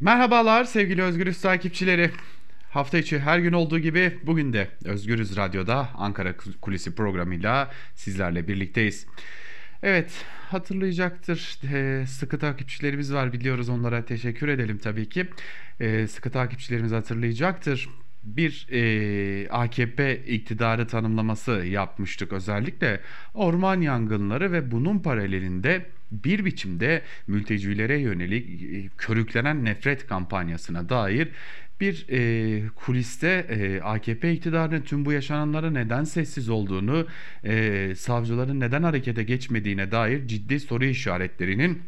Merhabalar sevgili Özgürüz takipçileri. Hafta içi her gün olduğu gibi bugün de Özgürüz Radyo'da Ankara Kulisi programıyla sizlerle birlikteyiz. Evet hatırlayacaktır ee, sıkı takipçilerimiz var biliyoruz onlara teşekkür edelim tabii ki. Ee, sıkı takipçilerimiz hatırlayacaktır bir e, AKP iktidarı tanımlaması yapmıştık özellikle orman yangınları ve bunun paralelinde bir biçimde mültecilere yönelik e, körüklenen nefret kampanyasına dair bir e, kuliste e, AKP iktidarının tüm bu yaşananlara neden sessiz olduğunu, e, savcıların neden harekete geçmediğine dair ciddi soru işaretlerinin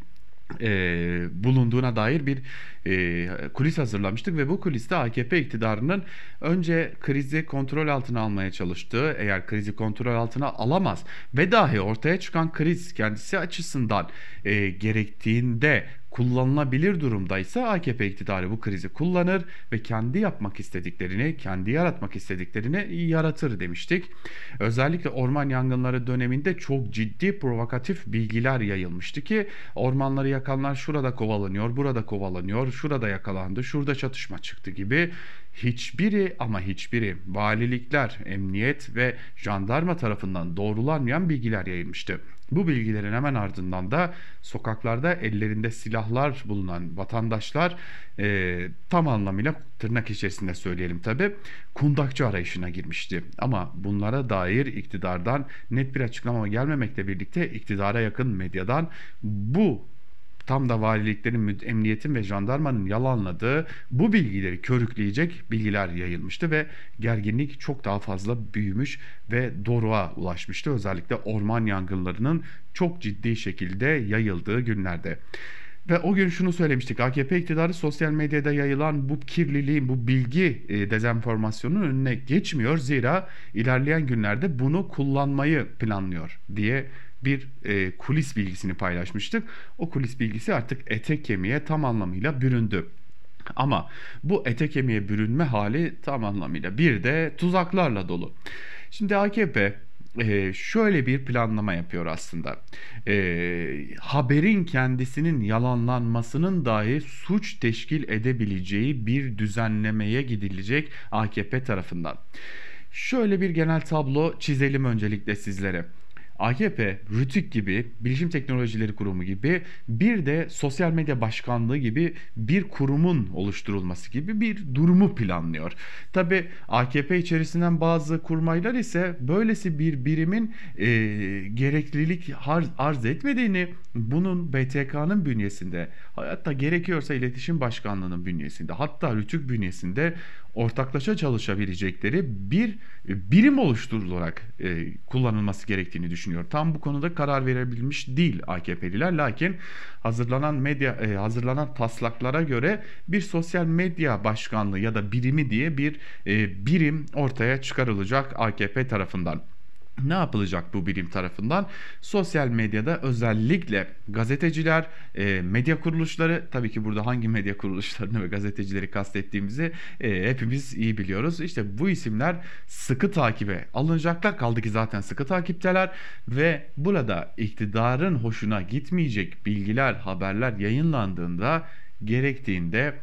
e, bulunduğuna dair bir e, kulis hazırlamıştık ve bu kuliste AKP iktidarının önce krizi kontrol altına almaya çalıştığı eğer krizi kontrol altına alamaz ve dahi ortaya çıkan kriz kendisi açısından e, gerektiğinde kullanılabilir durumdaysa AKP iktidarı bu krizi kullanır ve kendi yapmak istediklerini, kendi yaratmak istediklerini yaratır demiştik. Özellikle orman yangınları döneminde çok ciddi provokatif bilgiler yayılmıştı ki ormanları yakanlar şurada kovalanıyor, burada kovalanıyor, şurada yakalandı, şurada çatışma çıktı gibi hiçbiri ama hiçbiri valilikler, emniyet ve jandarma tarafından doğrulanmayan bilgiler yayılmıştı. Bu bilgilerin hemen ardından da sokaklarda ellerinde silahlar bulunan vatandaşlar e, tam anlamıyla tırnak içerisinde söyleyelim tabi kundakçı arayışına girmişti. Ama bunlara dair iktidardan net bir açıklama gelmemekle birlikte iktidara yakın medyadan bu tam da valiliklerin, emniyetin ve jandarmanın yalanladığı bu bilgileri körükleyecek bilgiler yayılmıştı ve gerginlik çok daha fazla büyümüş ve doruğa ulaşmıştı. Özellikle orman yangınlarının çok ciddi şekilde yayıldığı günlerde. Ve o gün şunu söylemiştik. AKP iktidarı sosyal medyada yayılan bu kirliliğin, bu bilgi e, dezenformasyonun önüne geçmiyor. Zira ilerleyen günlerde bunu kullanmayı planlıyor diye bir e, kulis bilgisini paylaşmıştık. O kulis bilgisi artık ete kemiğe tam anlamıyla büründü. Ama bu ete kemiğe bürünme hali tam anlamıyla bir de tuzaklarla dolu. Şimdi AKP e, şöyle bir planlama yapıyor aslında. E, haberin kendisinin yalanlanmasının dahi suç teşkil edebileceği bir düzenlemeye gidilecek AKP tarafından. Şöyle bir genel tablo çizelim öncelikle sizlere. AKP, RÜTÜK gibi, Bilişim Teknolojileri Kurumu gibi bir de sosyal medya başkanlığı gibi bir kurumun oluşturulması gibi bir durumu planlıyor. Tabi AKP içerisinden bazı kurmaylar ise böylesi bir birimin e, gereklilik arz, arz etmediğini, bunun BTK'nın bünyesinde, hatta gerekiyorsa iletişim başkanlığının bünyesinde, hatta RÜTÜK bünyesinde ortaklaşa çalışabilecekleri bir birim oluşturularak e, kullanılması gerektiğini düşünüyor. Tam bu konuda karar verebilmiş değil AKP'liler. Lakin hazırlanan medya e, hazırlanan taslaklara göre bir sosyal medya başkanlığı ya da birimi diye bir e, birim ortaya çıkarılacak AKP tarafından. Ne yapılacak bu birim tarafından? Sosyal medyada özellikle gazeteciler, e, medya kuruluşları, tabii ki burada hangi medya kuruluşlarını ve gazetecileri kastettiğimizi e, hepimiz iyi biliyoruz. İşte bu isimler sıkı takibe alınacaklar. Kaldı ki zaten sıkı takipteler ve burada iktidarın hoşuna gitmeyecek bilgiler, haberler yayınlandığında gerektiğinde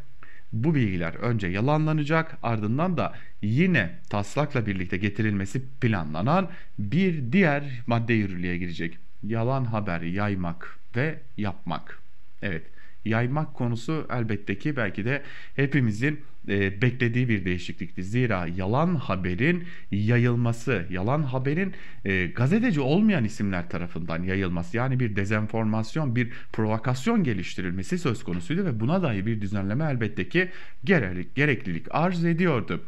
bu bilgiler önce yalanlanacak ardından da yine taslakla birlikte getirilmesi planlanan bir diğer madde yürürlüğe girecek. Yalan haber yaymak ve yapmak. Evet yaymak konusu elbette ki belki de hepimizin e, beklediği bir değişiklikti. Zira yalan haberin yayılması, yalan haberin e, gazeteci olmayan isimler tarafından yayılması yani bir dezenformasyon, bir provokasyon geliştirilmesi söz konusuydu ve buna dair bir düzenleme elbette ki gereklilik arz ediyordu.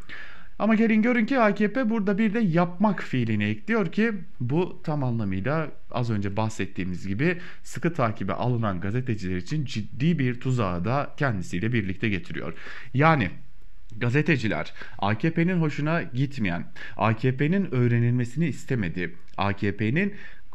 Ama gelin görün ki AKP burada bir de yapmak fiilini ekliyor ki bu tam anlamıyla az önce bahsettiğimiz gibi sıkı takibe alınan gazeteciler için ciddi bir tuzağı da kendisiyle birlikte getiriyor. Yani Gazeteciler AKP'nin hoşuna gitmeyen, AKP'nin öğrenilmesini istemediği, AKP'nin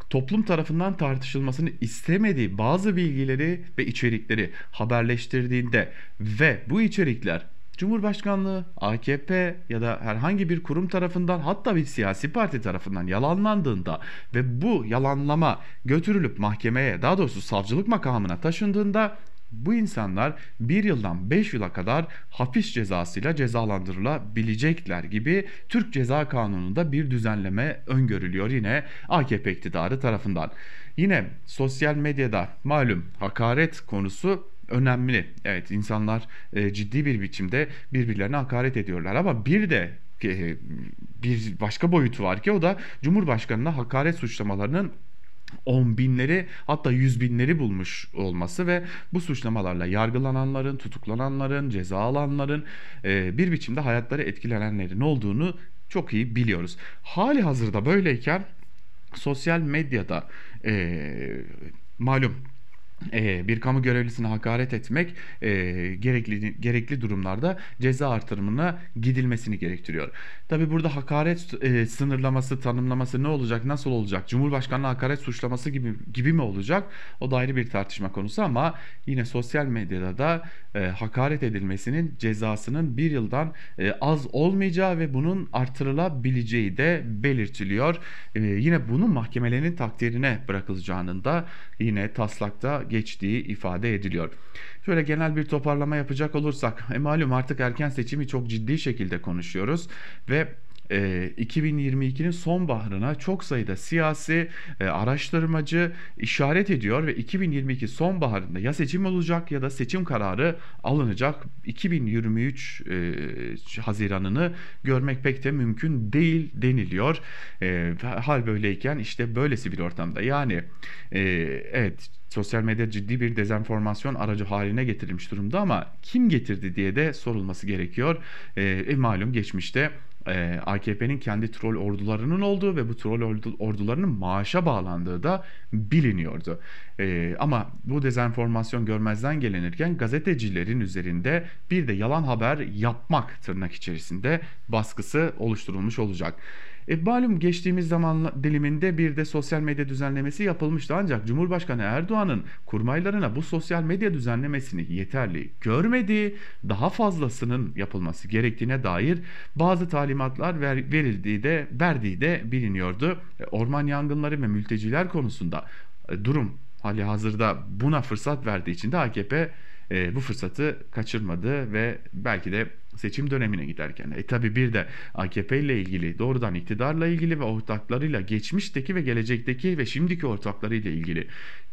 toplum tarafından tartışılmasını istemediği bazı bilgileri ve içerikleri haberleştirdiğinde ve bu içerikler Cumhurbaşkanlığı, AKP ya da herhangi bir kurum tarafından hatta bir siyasi parti tarafından yalanlandığında ve bu yalanlama götürülüp mahkemeye daha doğrusu savcılık makamına taşındığında bu insanlar bir yıldan 5 yıla kadar hapis cezasıyla cezalandırılabilecekler gibi Türk Ceza Kanunu'nda bir düzenleme öngörülüyor yine AKP iktidarı tarafından. Yine sosyal medyada malum hakaret konusu önemli. Evet insanlar e, ciddi bir biçimde birbirlerine hakaret ediyorlar ama bir de e, bir başka boyutu var ki o da Cumhurbaşkanı'na hakaret suçlamalarının on binleri hatta yüz binleri bulmuş olması ve bu suçlamalarla yargılananların, tutuklananların, ceza alanların e, bir biçimde hayatları etkilenenlerin olduğunu çok iyi biliyoruz. Hali hazırda böyleyken sosyal medyada e, malum bir kamu görevlisine hakaret etmek e, gerekli gerekli durumlarda ceza artırımına gidilmesini gerektiriyor. Tabi burada hakaret e, sınırlaması, tanımlaması ne olacak, nasıl olacak? Cumhurbaşkanlığı hakaret suçlaması gibi gibi mi olacak? O da ayrı bir tartışma konusu ama yine sosyal medyada da e, hakaret edilmesinin cezasının bir yıldan e, az olmayacağı ve bunun artırılabileceği de belirtiliyor. E, yine bunun mahkemelerin takdirine bırakılacağının da yine taslakta geçtiği ifade ediliyor. Şöyle genel bir toparlama yapacak olursak, e malum artık erken seçimi çok ciddi şekilde konuşuyoruz ve 2022'nin e, sonbaharına çok sayıda siyasi e, araştırmacı işaret ediyor ve 2022 sonbaharında ya seçim olacak ya da seçim kararı alınacak. 2023 e, Haziran'ını görmek pek de mümkün değil deniliyor. Hal böyleyken işte böylesi bir ortamda yani evet sosyal medya ciddi bir dezenformasyon aracı haline getirilmiş durumda ama kim getirdi diye de sorulması gerekiyor. E, malum geçmişte e, AKP'nin kendi troll ordularının olduğu ve bu troll ordu, ordularının maaşa bağlandığı da biliniyordu. E, ama bu dezenformasyon görmezden gelinirken gazetecilerin üzerinde bir de yalan haber yapmak tırnak içerisinde baskısı oluşturulmuş olacak. E, malum geçtiğimiz zaman diliminde bir de sosyal medya düzenlemesi yapılmıştı ancak Cumhurbaşkanı Erdoğan'ın kurmaylarına bu sosyal medya düzenlemesini yeterli görmediği, daha fazlasının yapılması gerektiğine dair bazı talimatlar ver, verildiği de verdiği de biliniyordu. E, orman yangınları ve mülteciler konusunda e, durum hali hazırda buna fırsat verdiği için de AKP e, bu fırsatı kaçırmadı ve belki de seçim dönemine giderken. E tabi bir de AKP ile ilgili doğrudan iktidarla ilgili ve ortaklarıyla geçmişteki ve gelecekteki ve şimdiki ortaklarıyla ilgili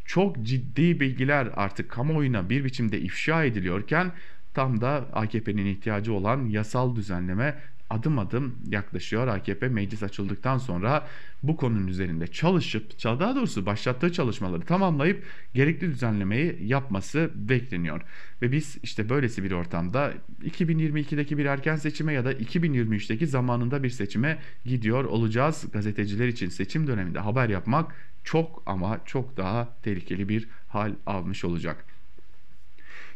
çok ciddi bilgiler artık kamuoyuna bir biçimde ifşa ediliyorken tam da AKP'nin ihtiyacı olan yasal düzenleme adım adım yaklaşıyor. AKP meclis açıldıktan sonra bu konunun üzerinde çalışıp daha doğrusu başlattığı çalışmaları tamamlayıp gerekli düzenlemeyi yapması bekleniyor. Ve biz işte böylesi bir ortamda 2022'deki bir erken seçime ya da 2023'teki zamanında bir seçime gidiyor olacağız. Gazeteciler için seçim döneminde haber yapmak çok ama çok daha tehlikeli bir hal almış olacak.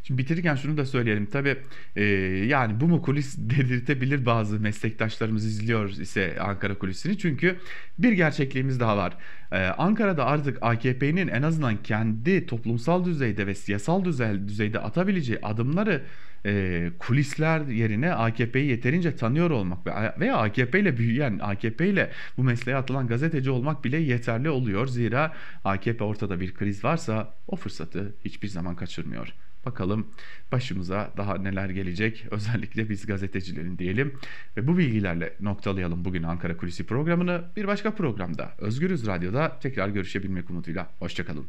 Şimdi bitirirken şunu da söyleyelim. Tabii e, yani bu mu kulis dedirtebilir bazı meslektaşlarımız izliyor ise Ankara kulisini. Çünkü bir gerçekliğimiz daha var. Ee, Ankara'da artık AKP'nin en azından kendi toplumsal düzeyde ve siyasal düzey, düzeyde atabileceği adımları e, kulisler yerine AKP'yi yeterince tanıyor olmak veya AKP ile büyüyen, AKP ile bu mesleğe atılan gazeteci olmak bile yeterli oluyor. Zira AKP ortada bir kriz varsa o fırsatı hiçbir zaman kaçırmıyor. Bakalım başımıza daha neler gelecek özellikle biz gazetecilerin diyelim. Ve bu bilgilerle noktalayalım bugün Ankara Kulisi programını. Bir başka programda Özgürüz Radyo'da tekrar görüşebilmek umuduyla. Hoşçakalın.